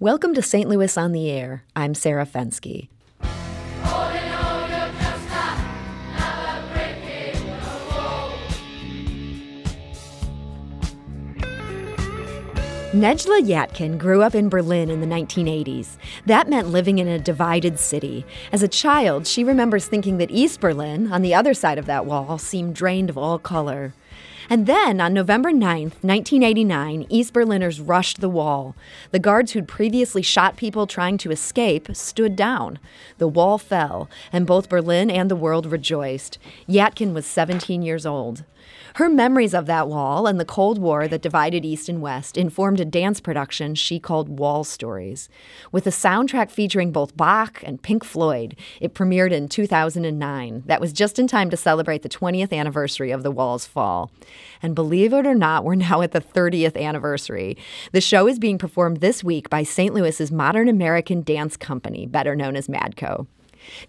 Welcome to St. Louis on the Air. I'm Sarah Fenske. Nejla Yatkin grew up in Berlin in the 1980s. That meant living in a divided city. As a child, she remembers thinking that East Berlin, on the other side of that wall, seemed drained of all color. And then on November 9th, 1989, East Berliners rushed the wall. The guards who'd previously shot people trying to escape stood down. The wall fell, and both Berlin and the world rejoiced. Yatkin was 17 years old. Her memories of that wall and the Cold War that divided East and West informed a dance production she called Wall Stories. With a soundtrack featuring both Bach and Pink Floyd, it premiered in 2009. That was just in time to celebrate the 20th anniversary of the wall's fall. And believe it or not, we're now at the 30th anniversary. The show is being performed this week by St. Louis's Modern American Dance Company, better known as MADCO.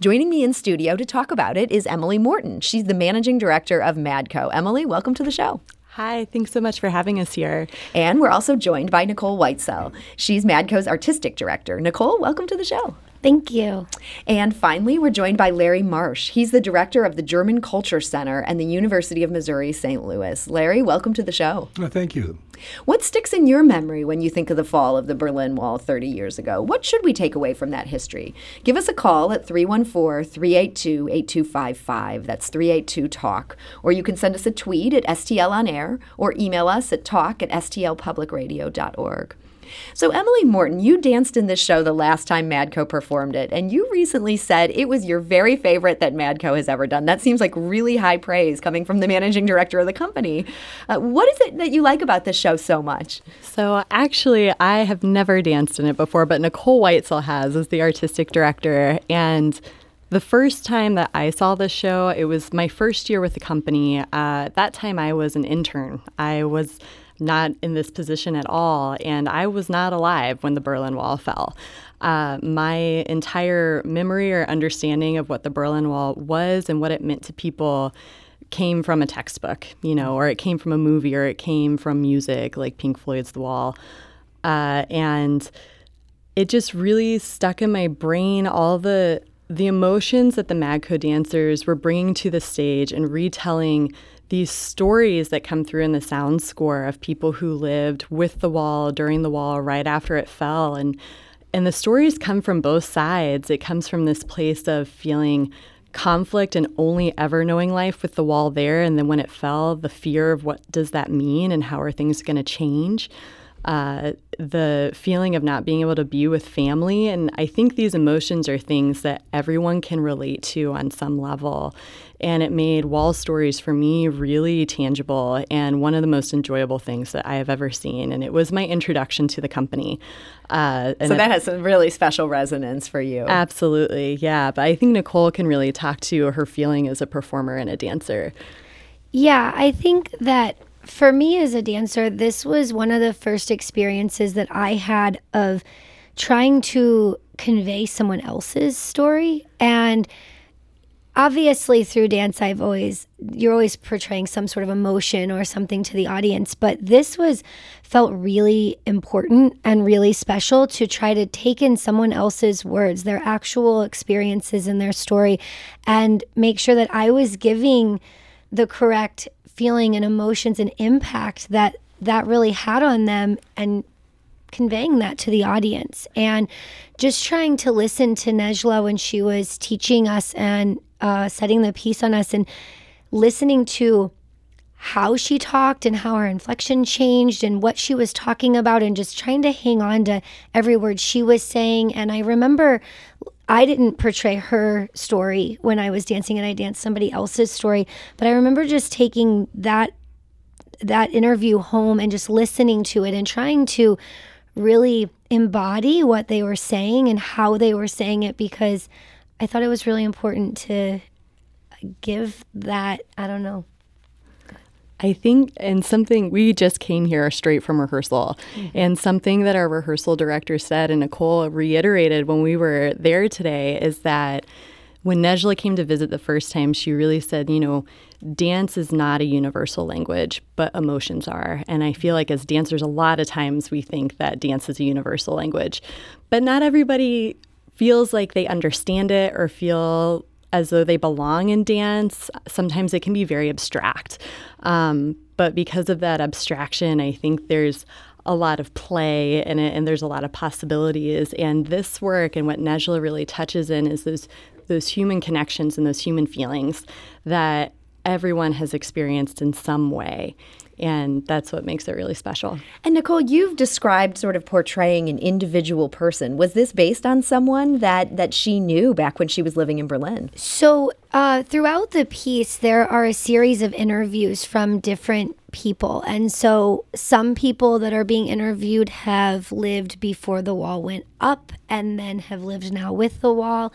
Joining me in studio to talk about it is Emily Morton. She's the managing director of MADCO. Emily, welcome to the show. Hi, thanks so much for having us here. And we're also joined by Nicole Whitesell. She's MADCO's artistic director. Nicole, welcome to the show. Thank you. And finally, we're joined by Larry Marsh. He's the director of the German Culture Center and the University of Missouri St. Louis. Larry, welcome to the show. Oh, thank you. What sticks in your memory when you think of the fall of the Berlin Wall 30 years ago? What should we take away from that history? Give us a call at 314 382 8255. That's 382 TALK. Or you can send us a tweet at STL on air or email us at talk at stlpublicradio.org. So, Emily Morton, you danced in this show the last time Madco performed it, and you recently said it was your very favorite that Madco has ever done. That seems like really high praise coming from the managing director of the company. Uh, what is it that you like about this show so much? So, actually, I have never danced in it before, but Nicole Whitesell has as the artistic director. And the first time that I saw this show, it was my first year with the company. Uh, that time I was an intern. I was not in this position at all. And I was not alive when the Berlin Wall fell. Uh, my entire memory or understanding of what the Berlin Wall was and what it meant to people came from a textbook, you know, or it came from a movie or it came from music like Pink Floyd's The Wall. Uh, and it just really stuck in my brain all the the emotions that the Madco dancers were bringing to the stage and retelling these stories that come through in the sound score of people who lived with the wall, during the wall, right after it fell. And and the stories come from both sides. It comes from this place of feeling conflict and only ever knowing life with the wall there. And then when it fell, the fear of what does that mean and how are things going to change uh, the feeling of not being able to be with family. And I think these emotions are things that everyone can relate to on some level. And it made wall stories for me really tangible and one of the most enjoyable things that I have ever seen. And it was my introduction to the company. Uh, so that it, has some really special resonance for you. Absolutely, yeah. But I think Nicole can really talk to her feeling as a performer and a dancer. Yeah, I think that for me as a dancer, this was one of the first experiences that I had of trying to convey someone else's story. And obviously, through dance, I've always, you're always portraying some sort of emotion or something to the audience. But this was, felt really important and really special to try to take in someone else's words, their actual experiences and their story, and make sure that I was giving the correct feeling and emotions and impact that that really had on them and conveying that to the audience and just trying to listen to Nejla when she was teaching us and uh, setting the piece on us and listening to how she talked and how her inflection changed and what she was talking about and just trying to hang on to every word she was saying. And I remember I didn't portray her story when I was dancing and I danced somebody else's story, but I remember just taking that that interview home and just listening to it and trying to really embody what they were saying and how they were saying it because I thought it was really important to give that, I don't know, I think, and something we just came here straight from rehearsal, mm-hmm. and something that our rehearsal director said, and Nicole reiterated when we were there today, is that when Nejla came to visit the first time, she really said, you know, dance is not a universal language, but emotions are. And I feel like as dancers, a lot of times we think that dance is a universal language, but not everybody feels like they understand it or feel as though they belong in dance. Sometimes it can be very abstract. Um, but because of that abstraction, I think there's a lot of play in it and there's a lot of possibilities. And this work and what Nejla really touches in is those those human connections and those human feelings that everyone has experienced in some way. And that's what makes it really special. And Nicole, you've described sort of portraying an individual person. Was this based on someone that, that she knew back when she was living in Berlin? So, uh, throughout the piece, there are a series of interviews from different people. And so, some people that are being interviewed have lived before the wall went up and then have lived now with the wall.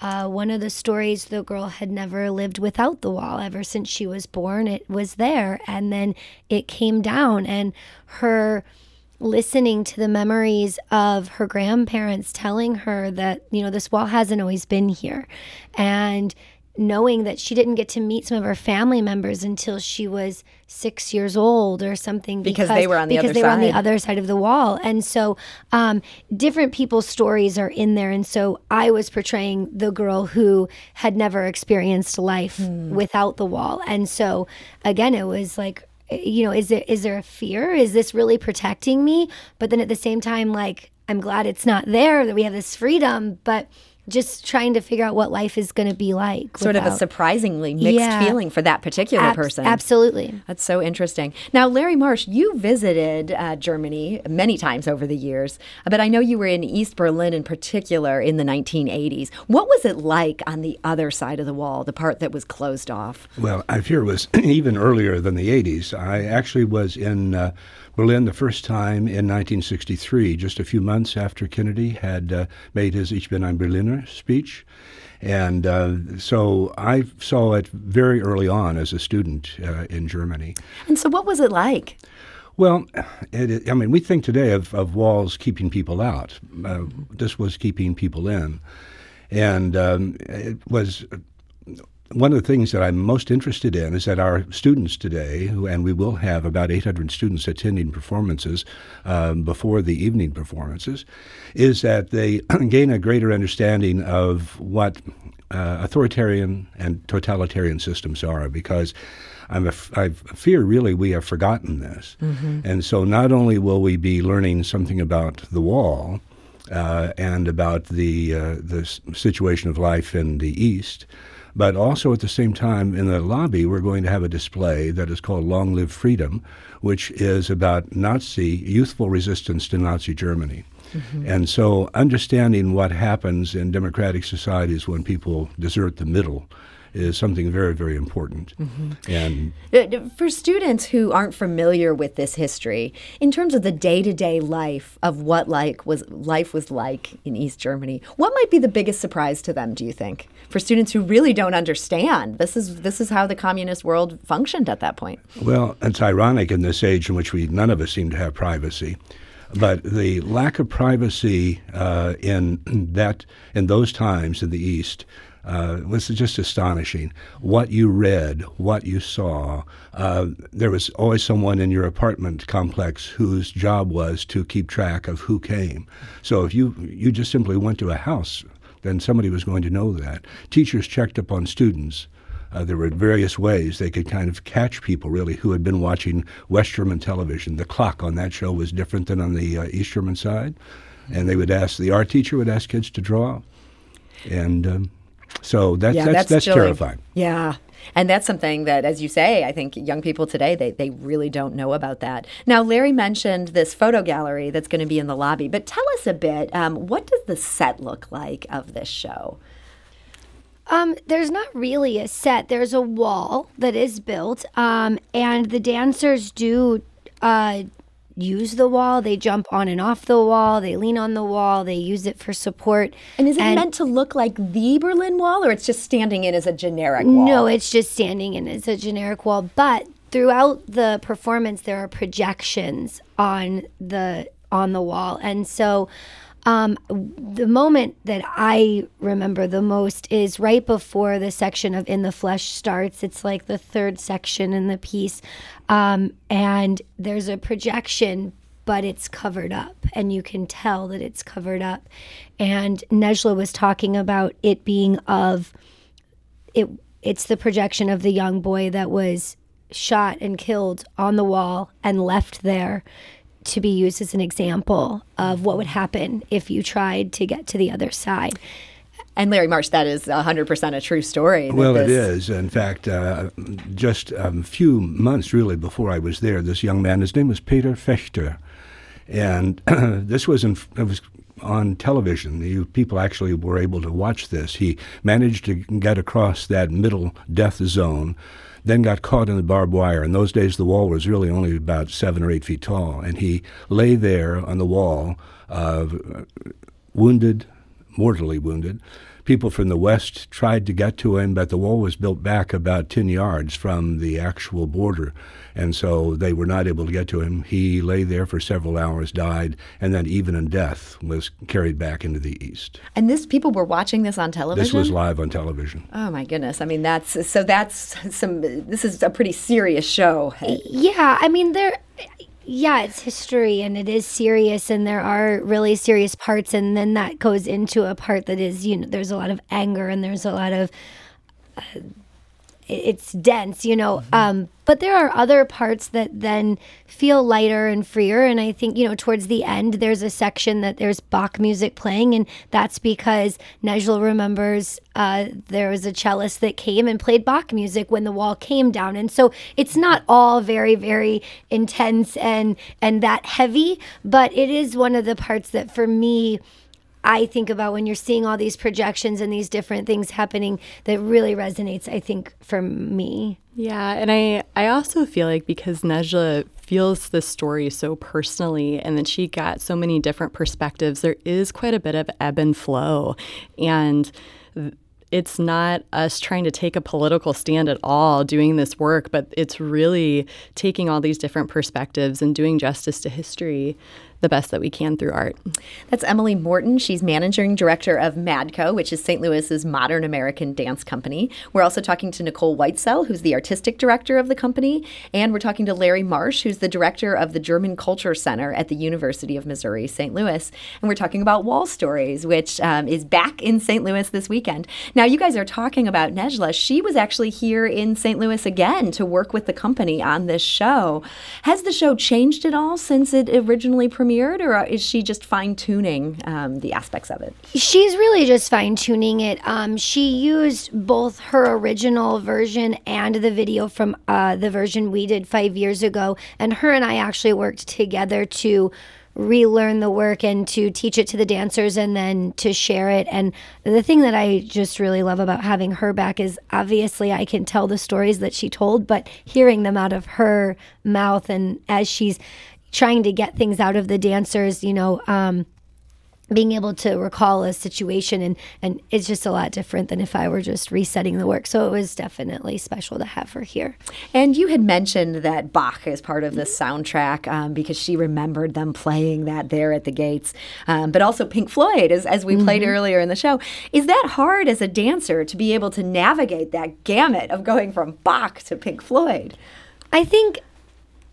Uh, one of the stories, the girl had never lived without the wall ever since she was born. It was there, and then it came down, and her listening to the memories of her grandparents telling her that you know this wall hasn't always been here and knowing that she didn't get to meet some of her family members until she was six years old or something because, because they were on the because other they side. were on the other side of the wall. And so um, different people's stories are in there. And so i was portraying the girl who had never experienced life hmm. without the wall. And so again it was like you know is there is there a fear? Is this really protecting me? But then at the same time like i'm glad it's not there that we have this freedom. But just trying to figure out what life is going to be like. Sort without, of a surprisingly mixed yeah, feeling for that particular ab- person. Absolutely. That's so interesting. Now, Larry Marsh, you visited uh, Germany many times over the years, but I know you were in East Berlin in particular in the 1980s. What was it like on the other side of the wall, the part that was closed off? Well, I fear it was even earlier than the 80s. I actually was in. Uh, Berlin the first time in 1963, just a few months after Kennedy had uh, made his Ich bin ein Berliner speech. And uh, so I saw it very early on as a student uh, in Germany. And so, what was it like? Well, it, I mean, we think today of, of walls keeping people out. Uh, this was keeping people in. And um, it was one of the things that I'm most interested in is that our students today, and we will have about 800 students attending performances um, before the evening performances, is that they gain a greater understanding of what uh, authoritarian and totalitarian systems are because I'm a, I fear really we have forgotten this. Mm-hmm. And so not only will we be learning something about the wall, uh, and about the uh, the situation of life in the East, but also at the same time, in the lobby, we're going to have a display that is called Long Live Freedom, which is about Nazi youthful resistance to Nazi Germany. Mm-hmm. And so, understanding what happens in democratic societies when people desert the middle is something very, very important. Mm-hmm. And uh, for students who aren't familiar with this history, in terms of the day-to-day life of what like was life was like in East Germany, what might be the biggest surprise to them? Do you think for students who really don't understand this is this is how the communist world functioned at that point? Well, it's ironic in this age in which we none of us seem to have privacy but the lack of privacy uh, in that in those times in the East uh, was just astonishing. What you read, what you saw. Uh, there was always someone in your apartment complex whose job was to keep track of who came. So if you you just simply went to a house, then somebody was going to know that. Teachers checked up on students. Uh, there were various ways they could kind of catch people really who had been watching West German television. The clock on that show was different than on the uh, East German side, and they would ask the art teacher would ask kids to draw, and um, so that's yeah, that's, that's, that's terrifying. Yeah. And that's something that, as you say, I think young people today, they, they really don't know about that. Now, Larry mentioned this photo gallery that's going to be in the lobby, but tell us a bit um, what does the set look like of this show? Um, there's not really a set. There's a wall that is built, um, and the dancers do uh, use the wall. They jump on and off the wall. They lean on the wall. They use it for support. And is it and meant to look like the Berlin Wall, or it's just standing in as a generic wall? No, it's just standing in as a generic wall. But throughout the performance, there are projections on the on the wall, and so Um, the moment that I remember the most is right before the section of In the Flesh starts. It's like the third section in the piece. Um, and there's a projection, but it's covered up, and you can tell that it's covered up. And Nejla was talking about it being of it. It's the projection of the young boy that was shot and killed on the wall and left there to be used as an example of what would happen if you tried to get to the other side. And Larry Marsh, that is 100% a true story. Well, this... it is. In fact, uh, just a few months really before I was there, this young man, his name was Peter Fechter. And this was, in, it was on television. You, people actually were able to watch this. He managed to get across that middle death zone then got caught in the barbed wire. In those days, the wall was really only about seven or eight feet tall, and he lay there on the wall, uh, wounded, mortally wounded. People from the west tried to get to him, but the wall was built back about 10 yards from the actual border and so they were not able to get to him. He lay there for several hours, died, and then even in death was carried back into the east. And this people were watching this on television. This was live on television. Oh my goodness! I mean, that's so that's some. This is a pretty serious show. Yeah, I mean there yeah, it's history and it is serious and there are really serious parts and then that goes into a part that is, you know, there's a lot of anger and there's a lot of uh, it's dense, you know. Mm-hmm. Um, but there are other parts that then feel lighter and freer. And I think, you know, towards the end, there's a section that there's Bach music playing. And that's because Nejla remembers uh, there was a cellist that came and played Bach music when the wall came down. And so it's not all very, very intense and, and that heavy, but it is one of the parts that for me, I think about when you're seeing all these projections and these different things happening that really resonates, I think, for me. Yeah, and I, I also feel like because Nejla feels this story so personally and that she got so many different perspectives, there is quite a bit of ebb and flow. And it's not us trying to take a political stand at all doing this work, but it's really taking all these different perspectives and doing justice to history the best that we can through art. That's Emily Morton. She's managing director of MADCO, which is St. Louis's modern American dance company. We're also talking to Nicole Whitesell, who's the artistic director of the company, and we're talking to Larry Marsh, who's the director of the German Culture Center at the University of Missouri St. Louis. And we're talking about Wall Stories, which um, is back in St. Louis this weekend. Now, you guys are talking about Nejla. She was actually here in St. Louis again to work with the company on this show. Has the show changed at all since it originally premiered? Premiered, or is she just fine tuning um, the aspects of it? She's really just fine tuning it. Um, she used both her original version and the video from uh, the version we did five years ago, and her and I actually worked together to relearn the work and to teach it to the dancers and then to share it. And the thing that I just really love about having her back is obviously I can tell the stories that she told, but hearing them out of her mouth and as she's trying to get things out of the dancers, you know, um, being able to recall a situation and and it's just a lot different than if I were just resetting the work. So it was definitely special to have her here. And you had mentioned that Bach is part of the soundtrack um, because she remembered them playing that there at the gates, um, but also Pink Floyd, as as we mm-hmm. played earlier in the show. Is that hard as a dancer to be able to navigate that gamut of going from Bach to Pink Floyd? I think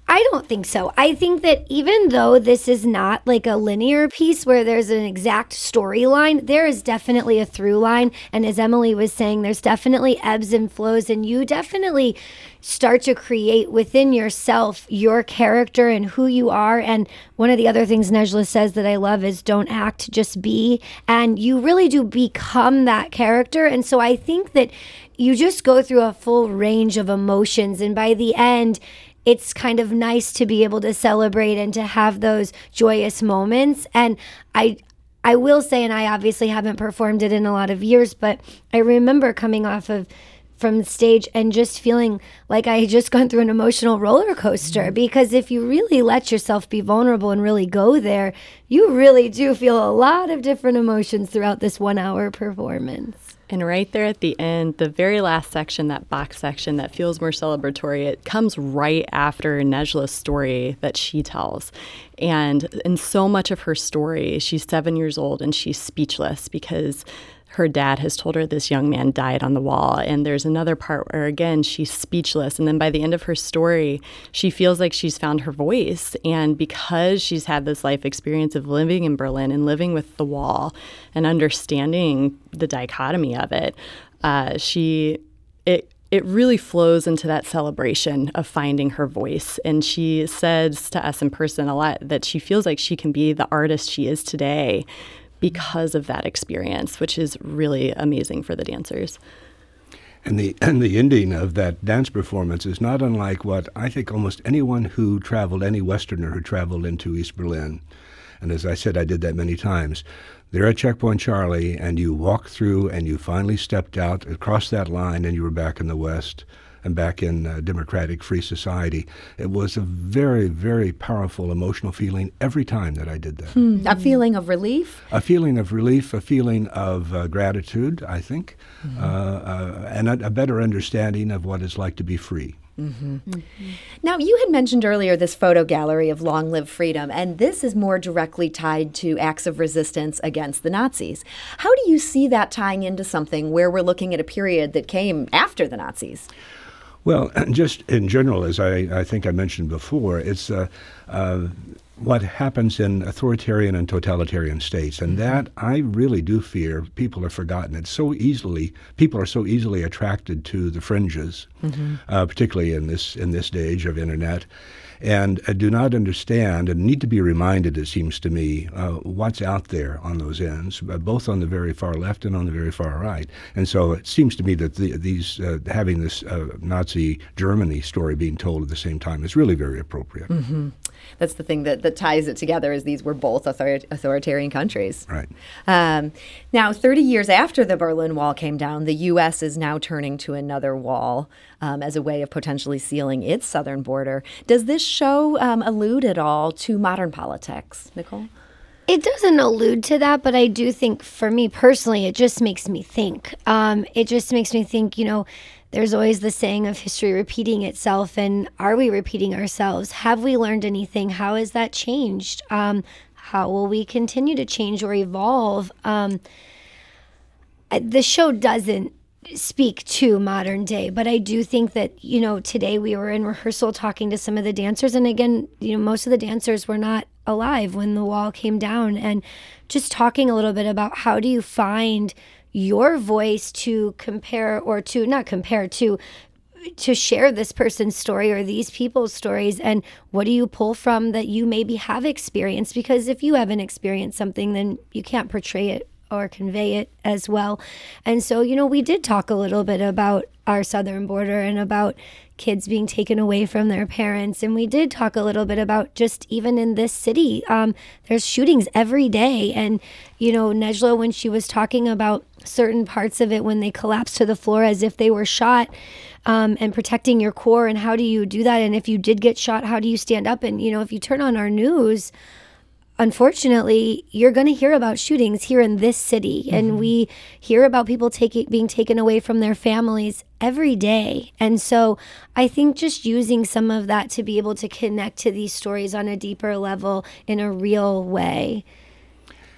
I don't think so. I think that even though this is not like a linear piece where there's an exact storyline, there is definitely a through line. And as Emily was saying, there's definitely ebbs and flows, and you definitely start to create within yourself your character and who you are. And one of the other things Nejla says that I love is don't act, just be. And you really do become that character. And so I think that you just go through a full range of emotions. And by the end, it's kind of nice to be able to celebrate and to have those joyous moments. And I, I will say, and I obviously haven't performed it in a lot of years, but I remember coming off of from stage and just feeling like I had just gone through an emotional roller coaster. Mm-hmm. Because if you really let yourself be vulnerable and really go there, you really do feel a lot of different emotions throughout this one hour performance. And right there at the end, the very last section, that Bach section that feels more celebratory, it comes right after Nejla's story that she tells. And in so much of her story, she's seven years old and she's speechless because her dad has told her this young man died on the wall. And there's another part where, again, she's speechless. And then by the end of her story, she feels like she's found her voice. And because she's had this life experience of living in Berlin and living with the wall and understanding the dichotomy of it, uh, she, it, it really flows into that celebration of finding her voice. And she says to us in person a lot that she feels like she can be the artist she is today because of that experience, which is really amazing for the dancers. And the and the ending of that dance performance is not unlike what I think almost anyone who traveled, any Westerner who traveled into East Berlin, and as I said, I did that many times. They're at Checkpoint Charlie, and you walk through, and you finally stepped out across that line, and you were back in the West and back in uh, democratic free society. It was a very, very powerful emotional feeling every time that I did that. Hmm. A feeling of relief? A feeling of relief, a feeling of uh, gratitude, I think, mm-hmm. uh, uh and a, a better understanding of what it's like to be free. Mm-hmm. Mm-hmm. Now, you had mentioned earlier this photo gallery of Long Live Freedom, and this is more directly tied to acts of resistance against the Nazis. How do you see that tying into something where we're looking at a period that came after the Nazis? Well, just in general, as I, I think I mentioned before, it's uh, uh, what happens in authoritarian and totalitarian states, and mm-hmm. that I really do fear people have forgotten. It's so easily people are so easily attracted to the fringes, mm-hmm. uh, particularly in this in this age of internet and uh, do not understand and need to be reminded, it seems to me, uh, what's out there on those ends, uh, both on the very far left and on the very far right. And so it seems to me that the, these uh, having this uh, Nazi Germany story being told at the same time is really very appropriate. Mm-hmm. That's the thing that, that ties it together is these were both author- authoritarian countries. Right. Um, now, 30 years after the Berlin Wall came down, the U.S. is now turning to another wall um, as a way of potentially sealing its southern border. Does this show um, allude at all to modern politics, Nicole? It doesn't allude to that, but I do think for me personally, it just makes me think. Um, it just makes me think, you know, there's always the saying of history repeating itself. And are we repeating ourselves? Have we learned anything? How has that changed? Um, how will we continue to change or evolve? Um, the show doesn't speak to modern day but i do think that you know today we were in rehearsal talking to some of the dancers and again you know most of the dancers were not alive when the wall came down and just talking a little bit about how do you find your voice to compare or to not compare to to share this person's story or these people's stories and what do you pull from that you maybe have experienced? Because if you haven't experienced something then you can't portray it or convey it as well. And so, you know, we did talk a little bit about our southern border and about kids being taken away from their parents. And we did talk a little bit about just even in this city, um, there's shootings every day. And, you know, Nejla, when she was talking about certain parts of it when they collapse to the floor as if they were shot. Um, and protecting your core and how do you do that and if you did get shot how do you stand up and you know if you turn on our news unfortunately, you're going to hear about shootings here in this city, mm-hmm. and we hear about people taking being taken away from their families every day. And so, I think just using some of that to be able to connect to these stories on a deeper level in a real way.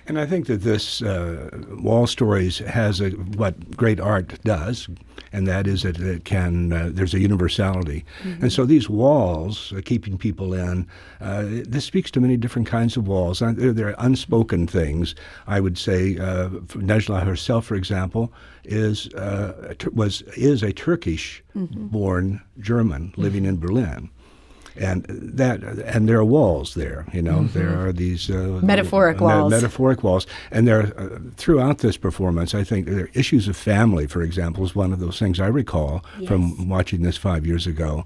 And I think that this uh, wall stories has a, what great art does, and that is that it can uh, there's a universality mm-hmm. and so these walls uh, keeping people in uh, this speaks to many different kinds of walls uh, they're, they're unspoken things i would say uh, Nejla herself for example is uh, was is a turkish mm-hmm. born german living in berlin and that and there are walls there. You know, mm-hmm. there are these uh, metaphoric walls, metaphoric walls, and there uh, throughout this performance, I think there are issues of family. For example, is one of those things I recall yes. from watching this five years ago.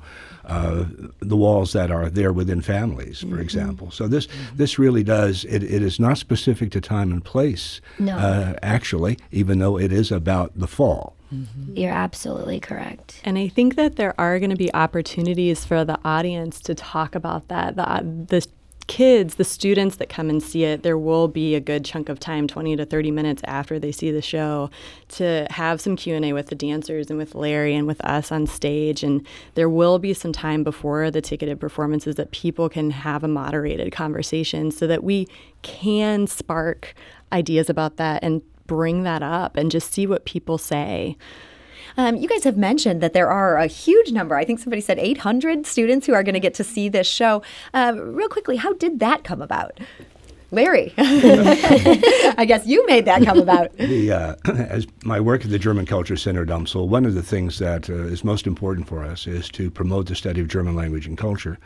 Uh, the walls that are there within families, for mm-hmm. example. So this mm-hmm. this really does it, it is not specific to time and place. No. Uh, actually, even though it is about the fall. Mm-hmm. You're absolutely correct. And I think that there are going to be opportunities for the audience to talk about that. The, the kids, the students that come and see it, there will be a good chunk of time, 20 to 30 minutes after they see the show, to have some Q&A with the dancers and with Larry and with us on stage. And there will be some time before the ticketed performances that people can have a moderated conversation so that we can spark ideas about that and bring that up and just see what people say. Um, you guys have mentioned that there are a huge number. I think somebody said 800 students who are going to get to see this show. Uh, real quickly, how did that come about? Larry, I guess you made that come about. The, uh, as my work at the German Culture Center UMSL, one of the things that uh, is most important for us is to promote the study of German language and culture,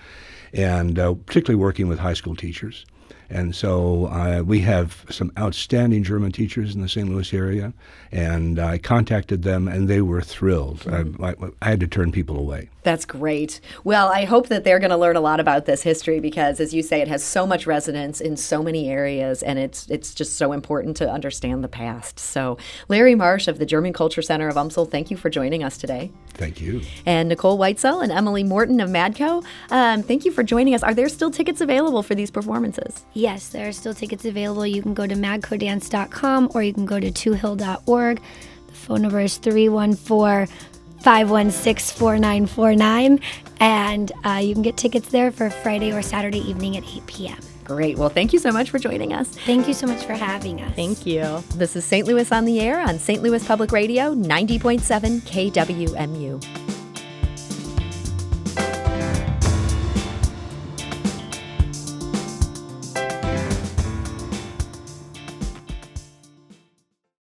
and uh, particularly working with high school teachers. And so uh, we have some outstanding German teachers in the St. Louis area, and I contacted them, and they were thrilled. Mm-hmm. I, I, I, had to turn people away. That's great. Well, I hope that they're going to learn a lot about this history because, as you say, it has so much resonance in so many areas, and it's it's just so important to understand the past. So, Larry Marsh of the German Culture Center of UMSL, thank you for joining us today. Thank you. And Nicole Whitesell and Emily Morton of Madco, um, thank you for joining us. Are there still tickets available for these performances? Yes, there are still tickets available. You can go to madcodance.com or you can go to touhill.org. The phone number is 314 516 4949. And uh, you can get tickets there for Friday or Saturday evening at 8 p.m. Great. Well, thank you so much for joining us. Thank you so much for having us. Thank you. This is St. Louis on the Air on St. Louis Public Radio, 90.7 KWMU.